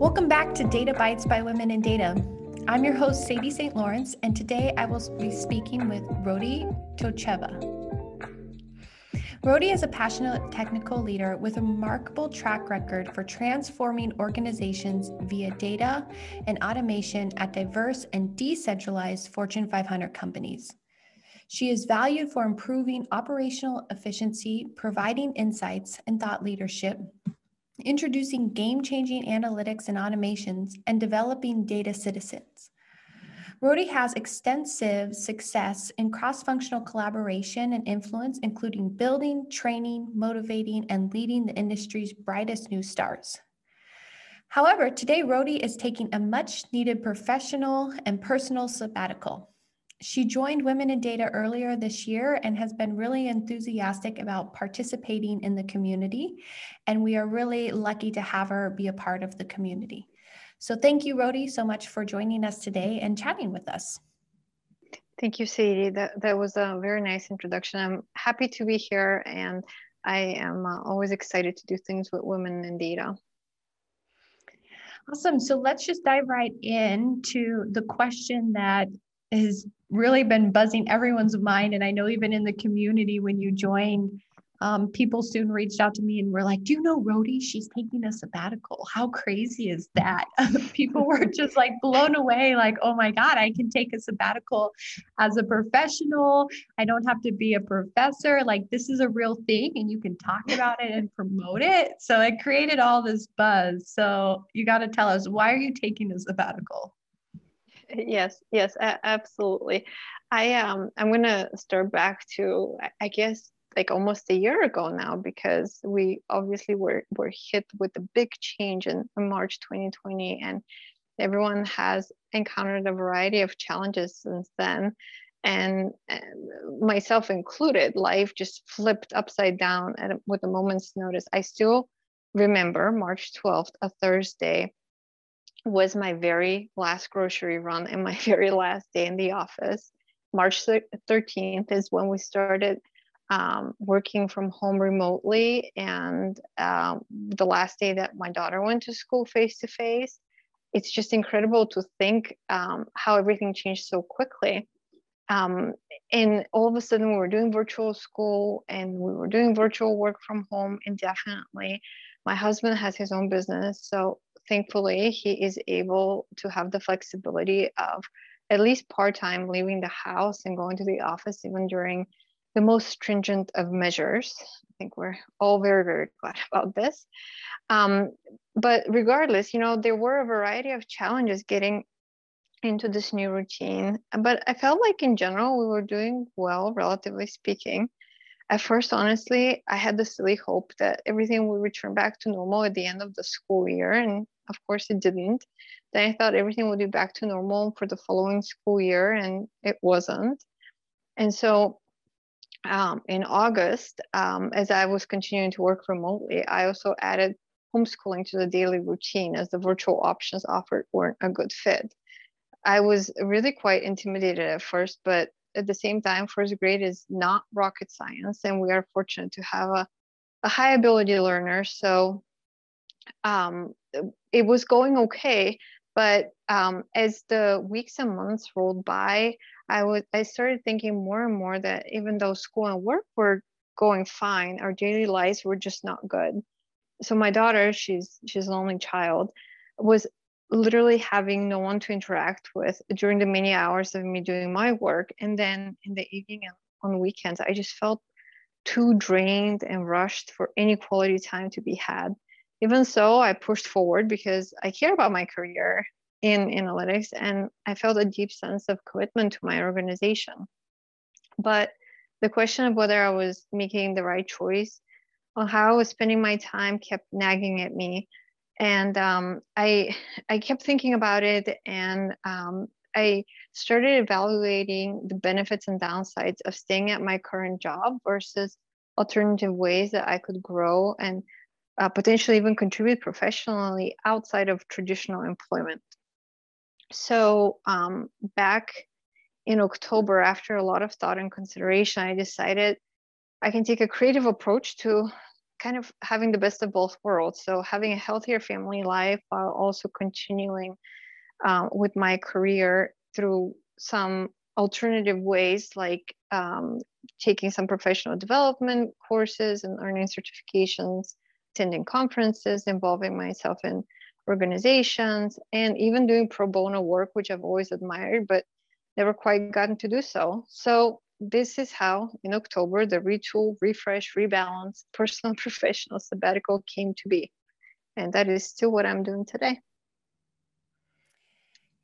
Welcome back to Data Bytes by Women in Data. I'm your host, Sadie St. Lawrence, and today I will be speaking with Rodi Tocheva. Rodi is a passionate technical leader with a remarkable track record for transforming organizations via data and automation at diverse and decentralized Fortune 500 companies. She is valued for improving operational efficiency, providing insights and thought leadership, introducing game changing analytics and automations, and developing data citizens. Rodi has extensive success in cross functional collaboration and influence, including building, training, motivating, and leading the industry's brightest new stars. However, today Rodi is taking a much needed professional and personal sabbatical. She joined Women in Data earlier this year and has been really enthusiastic about participating in the community. And we are really lucky to have her be a part of the community. So thank you, Rodi, so much for joining us today and chatting with us. Thank you, Sadie. That, that was a very nice introduction. I'm happy to be here and I am uh, always excited to do things with women in data. Awesome. So let's just dive right into the question that has really been buzzing everyone's mind. And I know even in the community when you joined, um, people soon reached out to me and were like, Do you know Rodi? She's taking a sabbatical. How crazy is that? people were just like blown away, like, Oh my God, I can take a sabbatical as a professional. I don't have to be a professor. Like, this is a real thing and you can talk about it and promote it. So it created all this buzz. So you got to tell us, why are you taking a sabbatical? Yes yes absolutely. I um i'm gonna start back to i guess like almost a year ago now because we obviously were were hit with a big change in, in march 2020 and everyone has encountered a variety of challenges since then. And, and myself included life just flipped upside down at, with a moment's notice. I still remember march 12th a thursday was my very last grocery run and my very last day in the office. March 13th is when we started um, working from home remotely, and um, the last day that my daughter went to school face to face. It's just incredible to think um, how everything changed so quickly. Um, and all of a sudden, we were doing virtual school and we were doing virtual work from home indefinitely. My husband has his own business, so thankfully, he is able to have the flexibility of at least part time leaving the house and going to the office, even during the most stringent of measures. I think we're all very, very glad about this. Um, but regardless, you know, there were a variety of challenges getting into this new routine. But I felt like in general, we were doing well, relatively speaking. At first, honestly, I had the silly hope that everything would return back to normal at the end of the school year. And of course, it didn't. Then I thought everything would be back to normal for the following school year, and it wasn't. And so um, in August, um, as I was continuing to work remotely, I also added homeschooling to the daily routine as the virtual options offered weren't a good fit. I was really quite intimidated at first, but at the same time, first grade is not rocket science, and we are fortunate to have a, a high ability learner. So um, it was going okay. But um, as the weeks and months rolled by, I was I started thinking more and more that even though school and work were going fine, our daily lives were just not good. So my daughter, she's she's an only child, was literally having no one to interact with during the many hours of me doing my work, and then in the evening and on weekends, I just felt too drained and rushed for any quality time to be had even so, I pushed forward because I care about my career in analytics and I felt a deep sense of commitment to my organization. But the question of whether I was making the right choice or how I was spending my time kept nagging at me. And um, I, I kept thinking about it and um, I started evaluating the benefits and downsides of staying at my current job versus alternative ways that I could grow and uh, potentially even contribute professionally outside of traditional employment. So um, back in October, after a lot of thought and consideration, I decided I can take a creative approach to kind of having the best of both worlds. So having a healthier family life while also continuing uh, with my career through some alternative ways like um, taking some professional development courses and earning certifications, attending conferences, involving myself in organizations, and even doing pro bono work, which I've always admired, but never quite gotten to do so. So this is how in October the retool, refresh, rebalance, personal professional sabbatical came to be. And that is still what I'm doing today.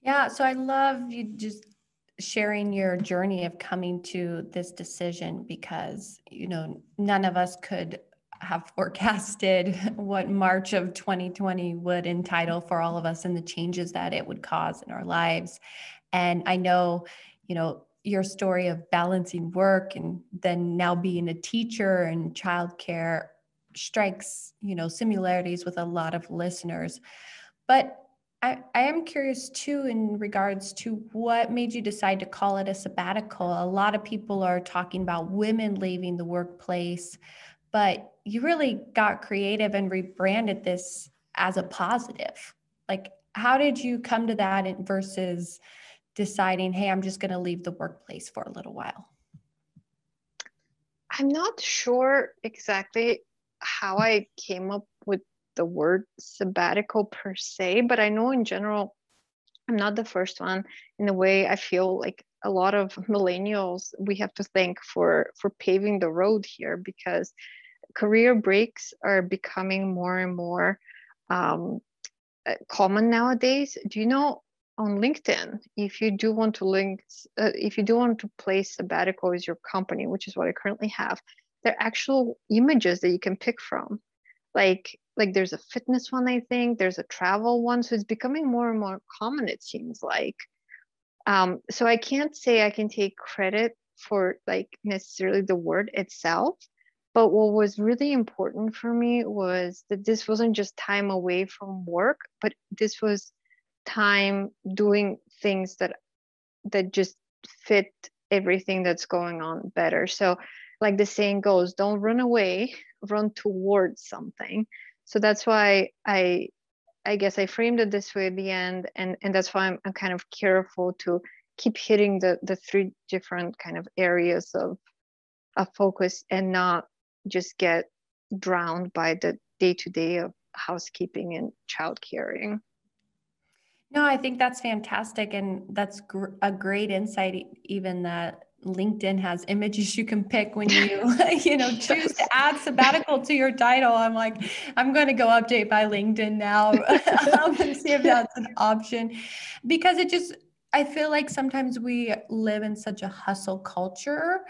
Yeah, so I love you just sharing your journey of coming to this decision because you know none of us could have forecasted what March of 2020 would entitle for all of us and the changes that it would cause in our lives. And I know, you know, your story of balancing work and then now being a teacher and childcare strikes, you know, similarities with a lot of listeners. But I, I am curious too in regards to what made you decide to call it a sabbatical. A lot of people are talking about women leaving the workplace, but you really got creative and rebranded this as a positive. Like, how did you come to that versus deciding, hey, I'm just going to leave the workplace for a little while? I'm not sure exactly how I came up with the word sabbatical per se, but I know in general, I'm not the first one. In a way, I feel like a lot of millennials we have to thank for for paving the road here because career breaks are becoming more and more um, uh, common nowadays. Do you know on LinkedIn, if you do want to link, uh, if you do want to place sabbatical as your company, which is what I currently have, there are actual images that you can pick from. Like like there's a fitness one i think there's a travel one so it's becoming more and more common it seems like um, so i can't say i can take credit for like necessarily the word itself but what was really important for me was that this wasn't just time away from work but this was time doing things that that just fit everything that's going on better. So like the saying goes don't run away run towards something. So that's why i i guess i framed it this way at the end and and that's why i'm, I'm kind of careful to keep hitting the the three different kind of areas of a focus and not just get drowned by the day to day of housekeeping and child caring no i think that's fantastic and that's gr- a great insight even that LinkedIn has images you can pick when you, you know, choose to add sabbatical to your title. I'm like, I'm going to go update my LinkedIn now. Um, going to see if that's an option because it just, I feel like sometimes we live in such a hustle culture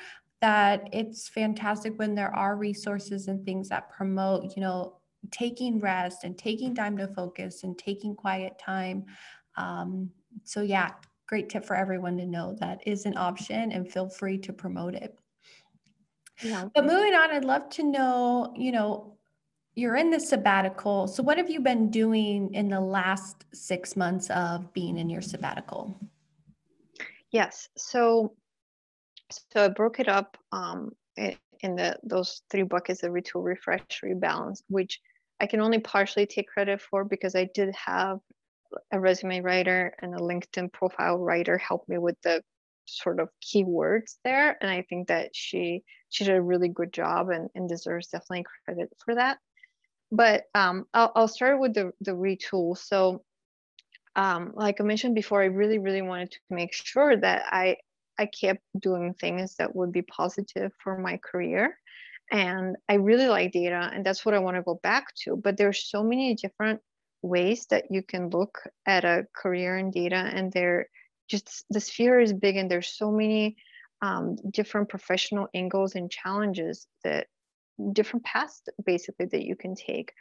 that it's fantastic when there are resources and things that promote, you know, taking rest and taking time to focus and taking quiet time. Um, so yeah, great tip for everyone to know that is an option and feel free to promote it. Yeah. But moving on, I'd love to know, you know, you're in the sabbatical. So what have you been doing in the last six months of being in your sabbatical? Yes. So so I broke it up um, in the those three buckets of retool, refresh, rebalance, which I can only partially take credit for because I did have a resume writer and a LinkedIn profile writer helped me with the sort of keywords there. And I think that she she did a really good job and, and deserves definitely credit for that. But um, I'll, I'll start with the, the retool. So um, like I mentioned before, I really, really wanted to make sure that I I kept doing things that would be positive for my career. And I really like data, and that's what I want to go back to. But there's so many different ways that you can look at a career in data and they're just the sphere is big and there's so many um, different professional angles and challenges that different paths basically that you can take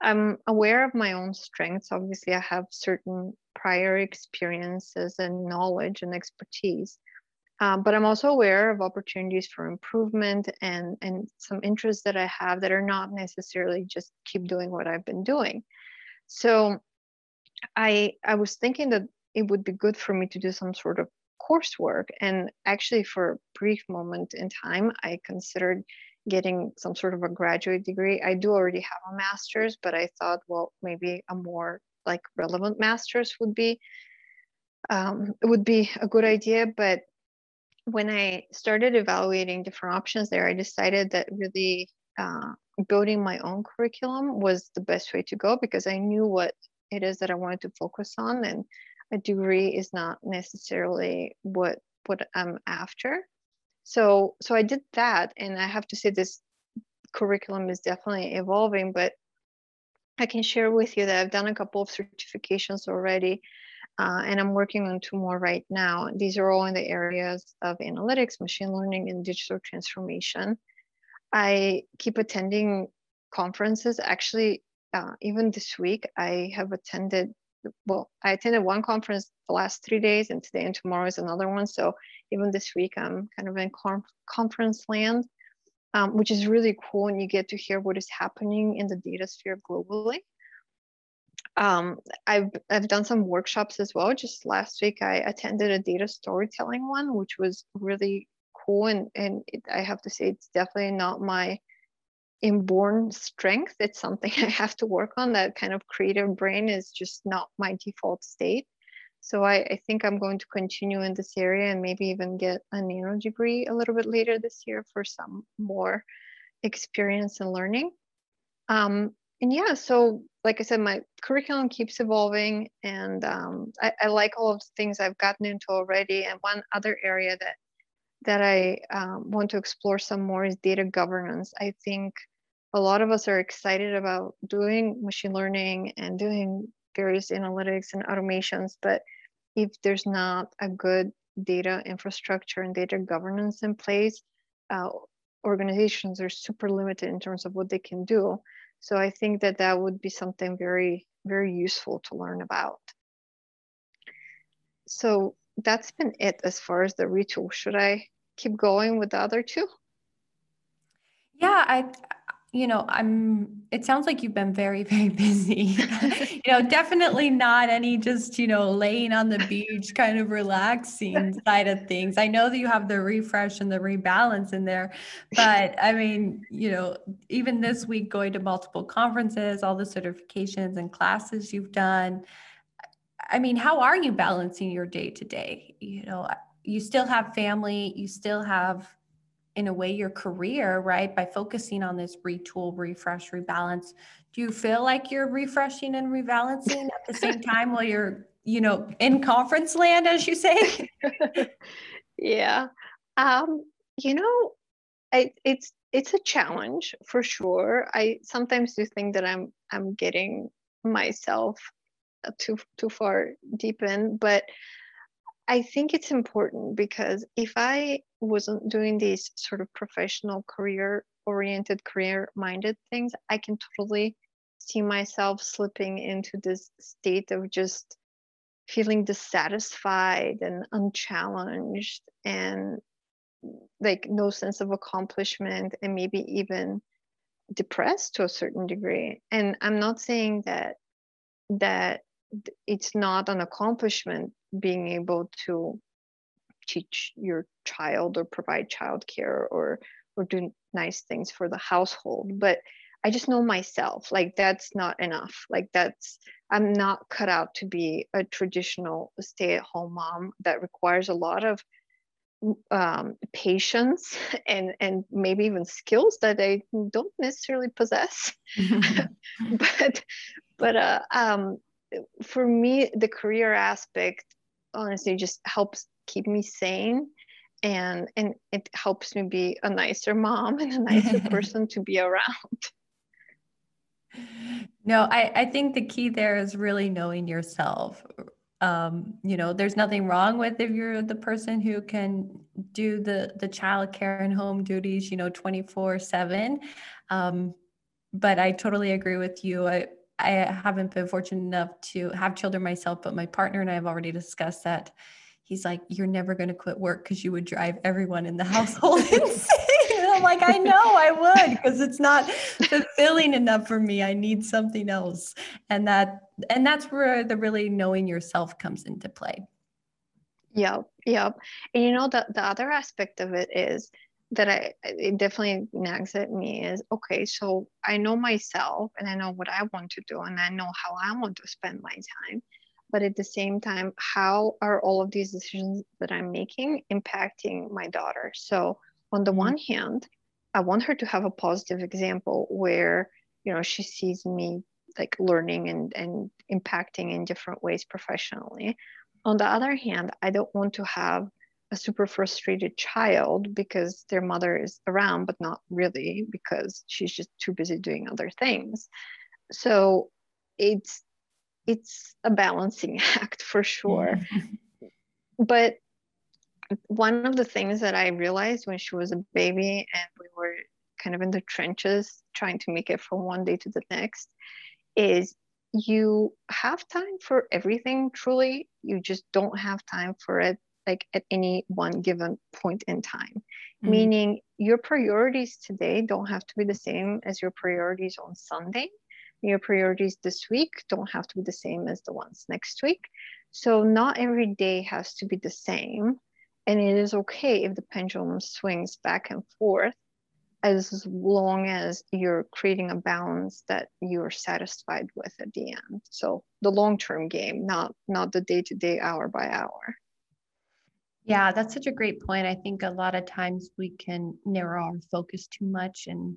i'm aware of my own strengths obviously i have certain prior experiences and knowledge and expertise um, but i'm also aware of opportunities for improvement and and some interests that i have that are not necessarily just keep doing what i've been doing so I I was thinking that it would be good for me to do some sort of coursework. And actually, for a brief moment in time, I considered getting some sort of a graduate degree. I do already have a master's, but I thought, well, maybe a more like relevant master's would be um, would be a good idea. But when I started evaluating different options there, I decided that really uh, building my own curriculum was the best way to go because I knew what it is that I wanted to focus on, and a degree is not necessarily what what I'm after. So so I did that, and I have to say this curriculum is definitely evolving, but I can share with you that I've done a couple of certifications already, uh, and I'm working on two more right now. These are all in the areas of analytics, machine learning, and digital transformation. I keep attending conferences. Actually, uh, even this week, I have attended. Well, I attended one conference the last three days, and today and tomorrow is another one. So even this week, I'm kind of in conference land, um, which is really cool, and you get to hear what is happening in the data sphere globally. Um, I've I've done some workshops as well. Just last week, I attended a data storytelling one, which was really cool. And and it, i have to say it's definitely not my inborn strength. It's something i have to work on. That kind of creative brain is just not my default state. So I, I think i'm going to continue in this area and maybe even get a nano degree a little bit later this year for some more experience and learning. Um, and yeah so like i said my curriculum keeps evolving and um, I, I, like all of the things i've gotten into already and one other area that that I um, want to explore some more is data governance. I think a lot of us are excited about doing machine learning and doing various analytics and automations, but if there's not a good data infrastructure and data governance in place, uh, organizations are super limited in terms of what they can do. So I think that that would be something very, very useful to learn about. So that's been it as far as the retool. Should I keep going with the other two? Yeah, I you know, I'm it sounds like you've been very very busy. you know, definitely not any just, you know, laying on the beach kind of relaxing side of things. I know that you have the refresh and the rebalance in there, but I mean, you know, even this week going to multiple conferences, all the certifications and classes you've done, I mean, how are you balancing your day to day? You know, you still have family, you still have, in a way, your career, right? By focusing on this retool, refresh, rebalance. Do you feel like you're refreshing and rebalancing at the same time while you're, you know, in conference land, as you say? yeah. Um, you know, I, it's it's a challenge for sure. I sometimes do think that I'm I'm getting myself too too far deep in but i think it's important because if i wasn't doing these sort of professional career oriented career minded things i can totally see myself slipping into this state of just feeling dissatisfied and unchallenged and like no sense of accomplishment and maybe even depressed to a certain degree. And i'm not saying that that it's not an accomplishment being able to teach your child or provide childcare or or do nice things for the household but i just know myself like that's not enough like that's i'm not cut out to be a traditional stay-at-home mom that requires a lot of um, patience and and maybe even skills that I don't necessarily possess. but but uh, um, for me, the career aspect honestly just helps keep me sane and and it helps me be a nicer mom and a nicer person to be around. No I, I think the key there is really knowing yourself. Um, you know there's nothing wrong with if you're the person who can do the the child care and home duties you know 24 7 um, but i totally agree with you. I, I haven't been fortunate enough to have children myself, but my partner and I have already discussed that. He's like, You're never going to quit work because you would drive everyone in the household insane. I'm like, I know I would because it's not fulfilling enough for me. I need something else. And that and that's where the really knowing yourself comes into play. Yep, yep. And you know the, the other aspect of it is that I it definitely nags at me is okay, so I know myself and I know what I want to do and I know how I want to spend my time. But at the same time, how are all of these decisions that I'm making impacting my daughter? So on the mm-hmm. one hand, I want her to have a positive example where, you know, she sees me like learning and, and impacting in different ways professionally. On the other hand, I don't want to have a super frustrated child because their mother is around, but not really because she's just too busy doing other things. So it's it's a balancing act for sure. Mm-hmm. but one of the things that I realized when she was a baby and we were kind of in the trenches trying to make it from one day to the next is you have time for everything truly you just don't have time for it like at any one given point in time. Mm-hmm. meaning your priorities today don't have to be the same as your priorities on sunday. Your priorities this week don't have to be the same as the ones next week. So not every day has to be the same. And it is okay if the pendulum swings back and forth as long as you're creating a balance that you're satisfied with at the end. So the long-term game not not the day-to-day hour by hour yeah that's such a great point. I think a lot of times we can narrow our focus too much and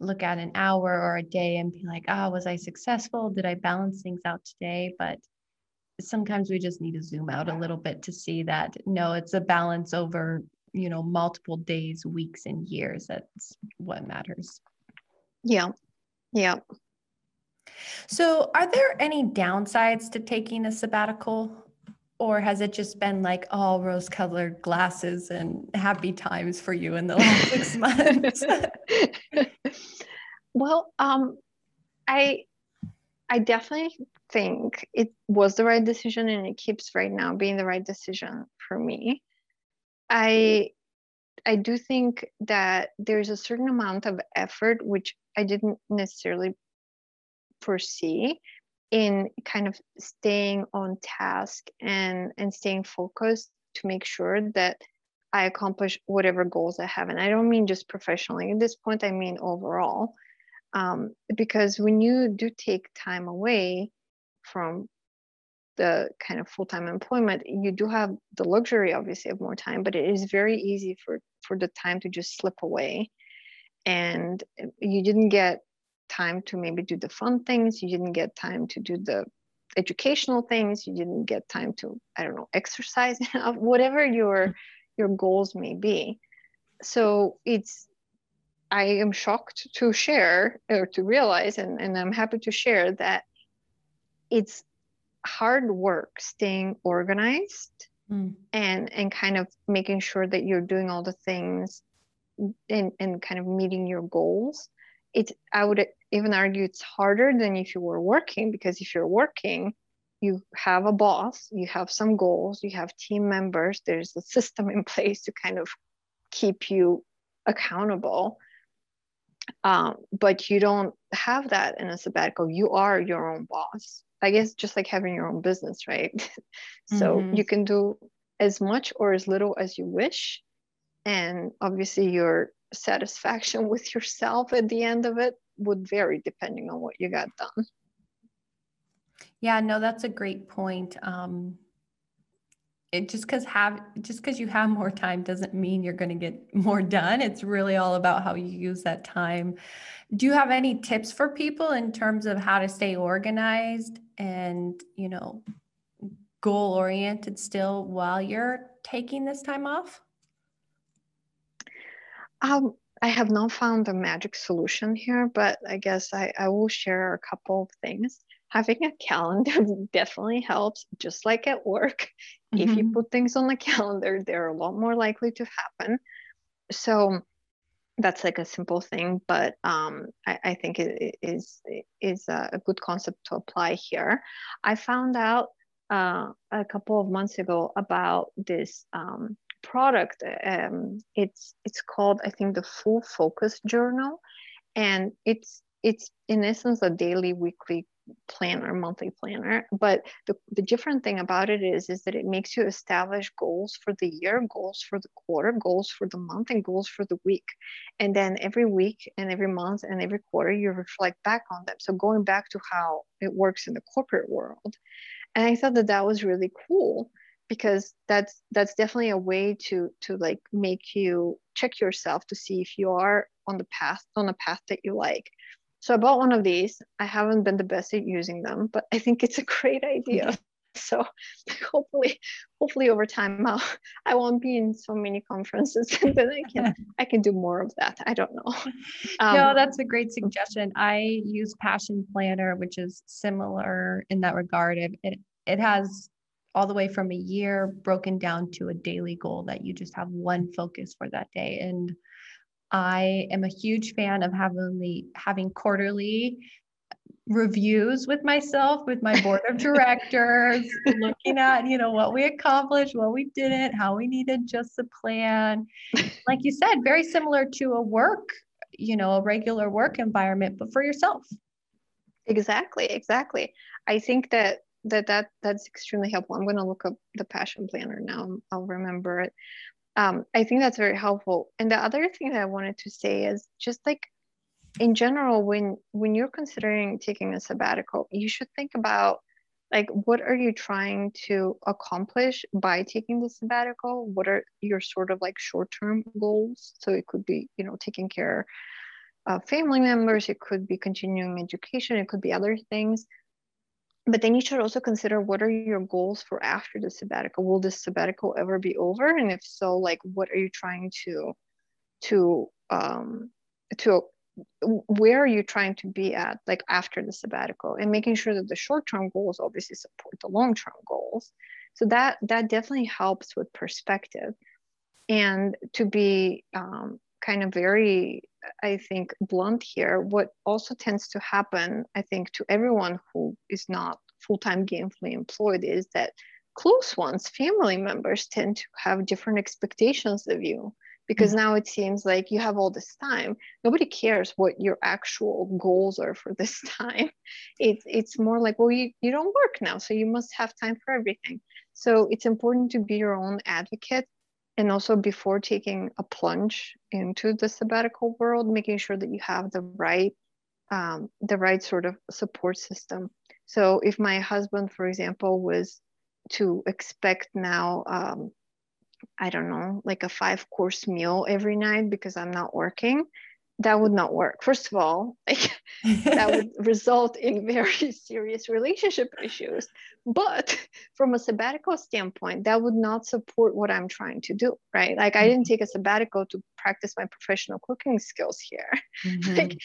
look at an hour or a day and be like ah oh, was i successful? Did i balance things out today? But sometimes we just need to zoom out a little bit to see that no it's a balance over you know multiple days weeks and years. That's what matters. Yeah. Yeah. So are there any downsides to taking a sabbatical or has it just been like all rose colored glasses and happy times for you in the last six months? Well um i i definitely think it was the right decision and it keeps right now being the right decision for me. I i do think that there's a certain amount of effort which i didn't necessarily foresee in kind of staying on task and and staying focused to make sure that i accomplish whatever goals i have. And i don't mean just professionally at this point i mean overall. Um, because when you do take time away from the kind of full-time employment you do have the luxury obviously of more time but it is very easy for for the time to just slip away. And you didn't get time to maybe do the fun things. You didn't get time to do the educational things. You didn't get time to i don't know exercise whatever your your goals may be. So it's i am shocked to share or to realize and, and i'm happy to share that it's hard work staying organized mm. and and kind of making sure that you're doing all the things and, and kind of meeting your goals. It i would even argue it's harder than if you were working because if you're working you have a boss you have some goals you have team members there's a system in place to kind of keep you accountable um, but you don't have that in a sabbatical you are your own boss I guess just like having your own business, right? so mm-hmm. you can do as much or as little as you wish. And obviously, your satisfaction with yourself at the end of it would vary depending on what you got done. Yeah, no, that's a great point. Um, it just because have just because you have more time doesn't mean you're going to get more done. It's really all about how you use that time. Do you have any tips for people in terms of how to stay organized and you know goal oriented still while you're taking this time off? Um, I have not found a magic solution here, but I guess I, I will share a couple of things. Having a calendar definitely helps, just like at work. Mm-hmm. If you mm-hmm. put things on the calendar, they're a lot more likely to happen. So that's like a simple thing, but um, I, I, think it is is a good concept to apply here. I found out uh, a couple of months ago about this um, product. Um, it's it's called I think the Full Focus Journal, and it's it's in essence a daily weekly planner, monthly planner. But the, the different thing about it is, is that it makes you establish goals for the year, goals for the quarter, goals for the month, and goals for the week. And then every week and every month and every quarter, you reflect back on them. So going back to how it works in the corporate world. And I thought that that was really cool because that's that's definitely a way to to like make you check yourself to see if you are on the path on a path that you like so I bought one of these. I haven't been the best at using them, but I think it's a great idea. So hopefully, hopefully over time I'll, I won't be in so many conferences and then I can I can do more of that. I don't know. Um, no, that's a great suggestion. I use Passion Planner, which is similar in that regard. It it, it has all the way from a year broken down to a daily goal that you just have one focus for that day. And I am a huge fan of having the having quarterly reviews with myself with my board of directors looking at you know what we accomplished what we didn't how we needed just a plan. Like you said very similar to a work you know a regular work environment but for yourself. Exactly exactly. I think that that that that's extremely helpful i'm going to look up the passion planner now i'll remember it um, I think that's very helpful. And the other thing that I wanted to say is just like in general, when when you're considering taking a sabbatical, you should think about like what are you trying to accomplish by taking the sabbatical? What are your sort of like short-term goals? So it could be, you know, taking care of family members, it could be continuing education, it could be other things but then you should also consider what are your goals for after the sabbatical? Will this sabbatical ever be over? And if so like what are you trying to to um to where are you trying to be at like after the sabbatical? And making sure that the short-term goals obviously support the long-term goals. So that that definitely helps with perspective. And to be um, kind of very I think, blunt here, what also tends to happen, I think, to everyone who is not full time gainfully employed is that close ones, family members, tend to have different expectations of you because mm-hmm. now it seems like you have all this time. Nobody cares what your actual goals are for this time. It's it's more like, well, you, you don't work now, so you must have time for everything. So it's important to be your own advocate and also before taking a plunge into the sabbatical world making sure that you have the right um, the right sort of support system. So if my husband for example was to expect now um, i don't know like a five course meal every night because i'm not working that would not work. First of all, like, that would result in very serious relationship issues. But from a sabbatical standpoint, that would not support what I'm trying to do, right? Like I didn't mm-hmm. take a sabbatical to practice my professional cooking skills here. Mm-hmm. like,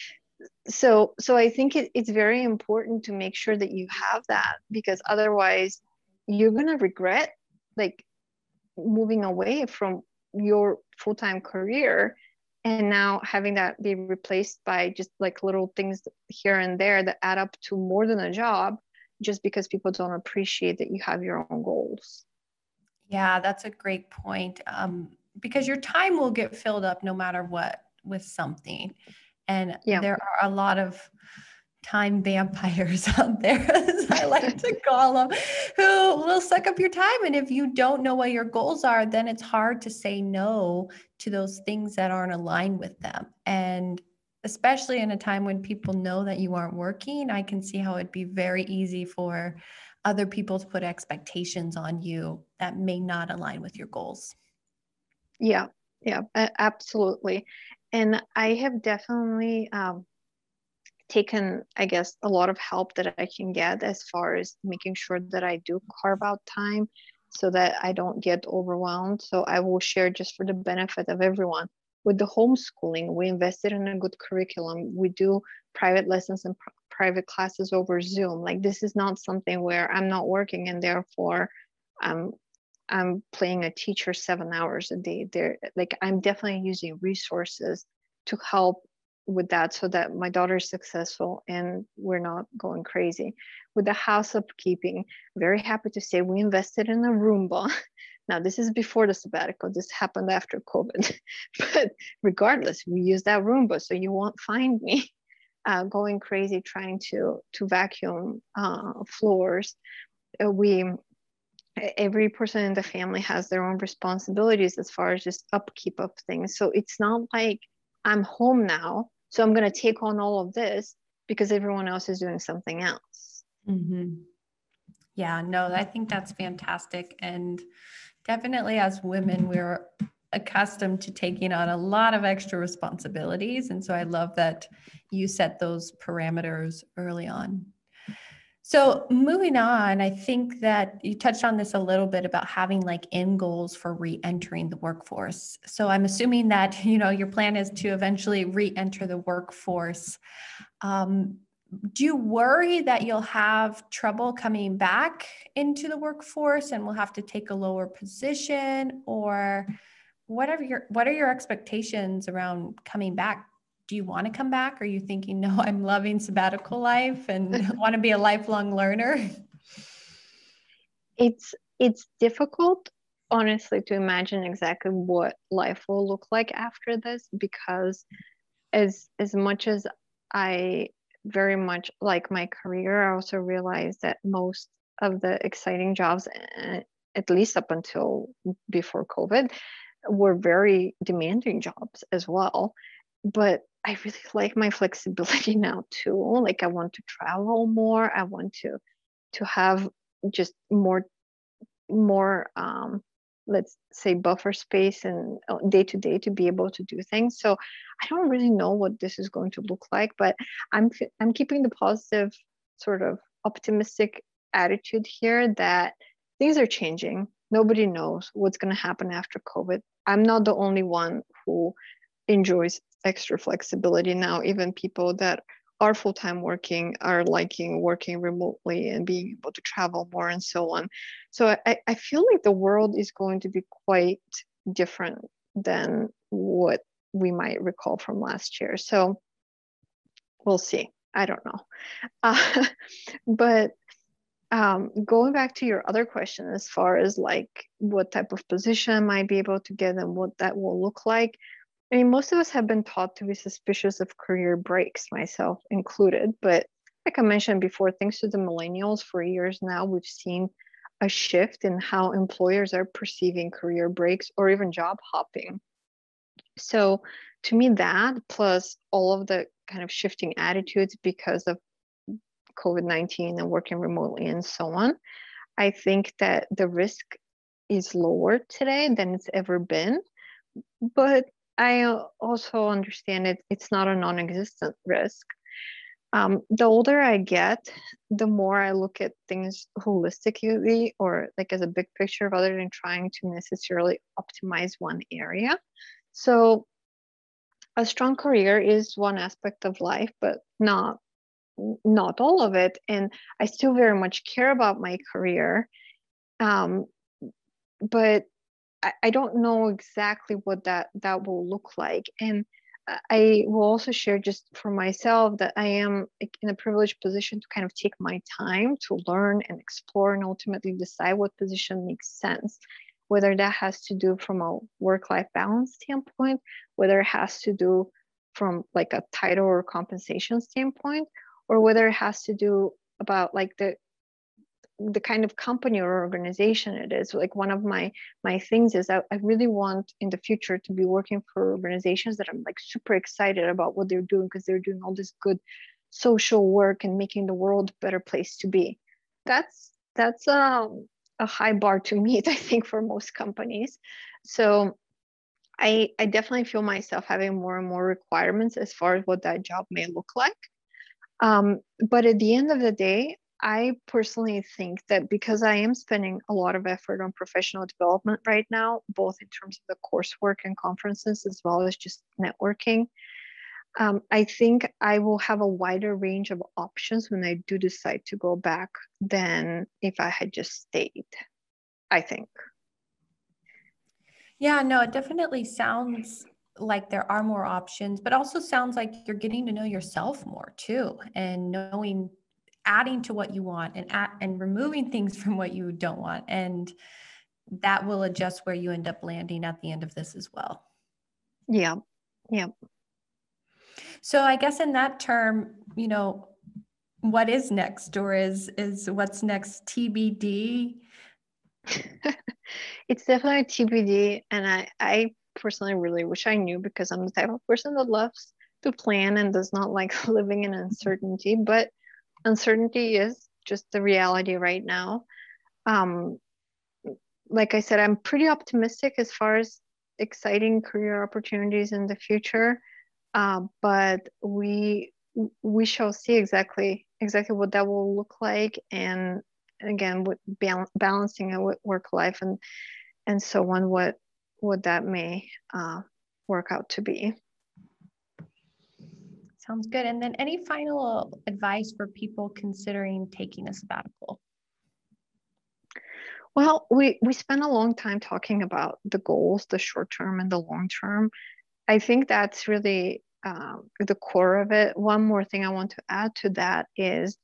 so so I think it, it's very important to make sure that you have that because otherwise you're gonna regret like moving away from your full-time career and now having that be replaced by just like little things here and there that add up to more than a job just because people don't appreciate that you have your own goals yeah that's a great point um, because your time will get filled up no matter what with something and yeah. there are a lot of time vampires out there, as I like to call them, who will suck up your time. And if you don't know what your goals are, then it's hard to say no to those things that aren't aligned with them. And especially in a time when people know that you aren't working, I can see how it'd be very easy for other people to put expectations on you that may not align with your goals. Yeah, yeah, absolutely. And I have definitely um, taken, I guess, a lot of help that I can get as far as making sure that I do carve out time so that I don't get overwhelmed. So I will share just for the benefit of everyone. With the homeschooling, we invested in a good curriculum. We do private lessons and pr- private classes over Zoom. Like this is not something where I'm not working and therefore I'm I'm playing a teacher seven hours a day. There, like I'm definitely using resources to help with that so that my daughter is successful and we're not going crazy. With the house upkeeping, very happy to say we invested in a Roomba. Now, this is before the sabbatical. This happened after COVID. but regardless, we use that Roomba, so you won't find me uh, going crazy trying to to vacuum uh, floors. Uh, we every person in the family has their own responsibilities as far as just upkeep of things. So it's not like I'm home now, so I'm going to take on all of this because everyone else is doing something else. Mm-hmm. Yeah, no, I think that's fantastic. And definitely as women, we're accustomed to taking on a lot of extra responsibilities. And so I love that you set those parameters early on. So moving on, I think that you touched on this a little bit about having like end goals for re-entering the workforce. So I'm assuming that you know your plan is to eventually re-enter the workforce. Um, do you worry that you'll have trouble coming back into the workforce and will have to take a lower position or what are your what are your expectations around coming back do you want to come back? Are you thinking, no, I'm loving sabbatical life and want to be a lifelong learner? It's it's difficult, honestly, to imagine exactly what life will look like after this because as as much as I very much like my career, I also realized that most of the exciting jobs, eh, at least up until before COVID, were very demanding jobs as well. But I really like my flexibility now too. Like I want to travel more. I want to to have just more more um let's say buffer space and day to day to be able to do things. So I don't really know what this is going to look like, but I'm I'm keeping the positive sort of optimistic attitude here that things are changing. Nobody knows what's going to happen after COVID. I'm not the only one who enjoys extra flexibility now. Even people that are full time working are liking working remotely and being able to travel more and so on. So I, I feel like the world is going to be quite different than what we might recall from last year. So we'll see. I don't know. Uh, but um, going back to your other question, as far as like what type of position I might be able to get and what that will look like, I mean, most of us have been taught to be suspicious of career breaks, myself included. But like I mentioned before, thanks to the millennials, for years now, we've seen a shift in how employers are perceiving career breaks or even job hopping. So, to me, that plus all of the kind of shifting attitudes because of COVID 19 and working remotely and so on, I think that the risk is lower today than it's ever been. But I also understand it, it's not a non existent risk. Um, the older I get, the more I look at things holistically or like as a big picture rather than trying to necessarily optimize one area. So, a strong career is one aspect of life, but not not all of it. And I still very much care about my career. Um, but I, don't know exactly what that that will look like and I will also share just for myself that I am in a privileged position to kind of take my time to learn and explore and ultimately decide what position makes sense. Whether that has to do from a work life balance standpoint, whether it has to do from like a title or compensation standpoint, or whether it has to do about like the the kind of company or organization it is like one of my my things is I, I really want in the future to be working for organizations that i'm like super excited about what they're doing because they're doing all this good social work and making the world a better place to be. That's that's um, a high bar to meet i think for most companies. So I, I definitely feel myself having more and more requirements as far as what that job may look like. Um, but at the end of the day I personally think that because I am spending a lot of effort on professional development right now, both in terms of the coursework and conferences, as well as just networking, um, I think I will have a wider range of options when I do decide to go back than if I had just stayed, I think. Yeah, no, it definitely sounds like there are more options, but also sounds like you're getting to know yourself more too and knowing adding to what you want and at, and removing things from what you don't want and that will adjust where you end up landing at the end of this as well yeah yeah So I guess in that term, you know, what is next or is is what's next TBD? it's definitely TBD and I I personally really wish I knew because I'm the type of person that loves to plan and does not like living in uncertainty, but uncertainty is just the reality right now. Um, like I said, I'm pretty optimistic as far as exciting career opportunities in the future, uh, but we we shall see exactly exactly what that will look like, and again, with balancing a work life and and so on, what what that may uh, work out to be. Sounds good. And then any final advice for people considering taking a sabbatical? Well, we, we spent a long time talking about the goals, the short term and the long term. I think that's really uh, the core of it. One more thing I want to add to that is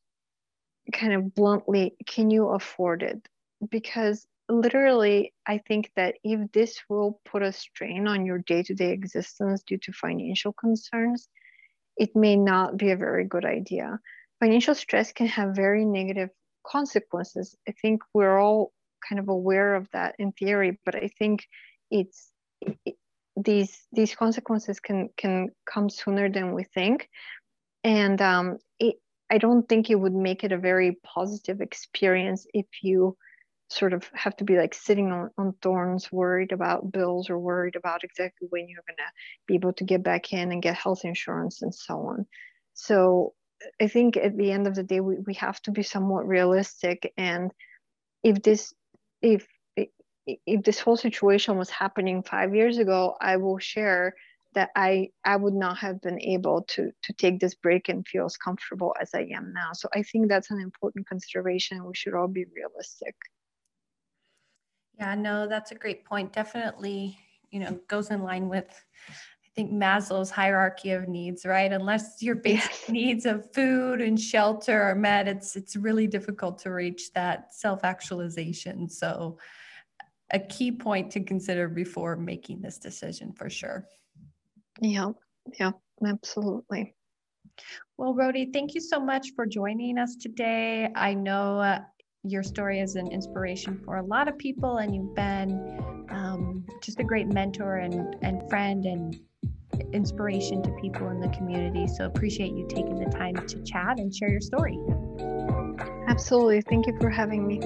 kind of bluntly, can you afford it? Because literally, I think that if this will put a strain on your day to day existence due to financial concerns, it may not be a very good idea. Financial stress can have very negative consequences. I think we're all kind of aware of that in theory, but I think it's it, these these consequences can can come sooner than we think, and um, it, I don't think it would make it a very positive experience if you sort of have to be like sitting on, on thorns, worried about bills or worried about exactly when you're going to be able to get back in and get health insurance and so on. So I think at the end of the day, we, we have to be somewhat realistic. And if this, if, if this whole situation was happening five years ago, I will share that I I would not have been able to to take this break and feel as comfortable as I am now. So I think that's an important consideration. We should all be realistic. Yeah, no, that's a great point. Definitely, you know, goes in line with I think Maslow's hierarchy of needs, right? Unless your basic yes. needs of food and shelter are met, it's it's really difficult to reach that self-actualization. So a key point to consider before making this decision for sure. Yeah, yeah, absolutely. Well, Rhody, thank you so much for joining us today. I know uh, your story is an inspiration for a lot of people, and you've been um, just a great mentor and, and friend and inspiration to people in the community. So appreciate you taking the time to chat and share your story. Absolutely. Thank you for having me.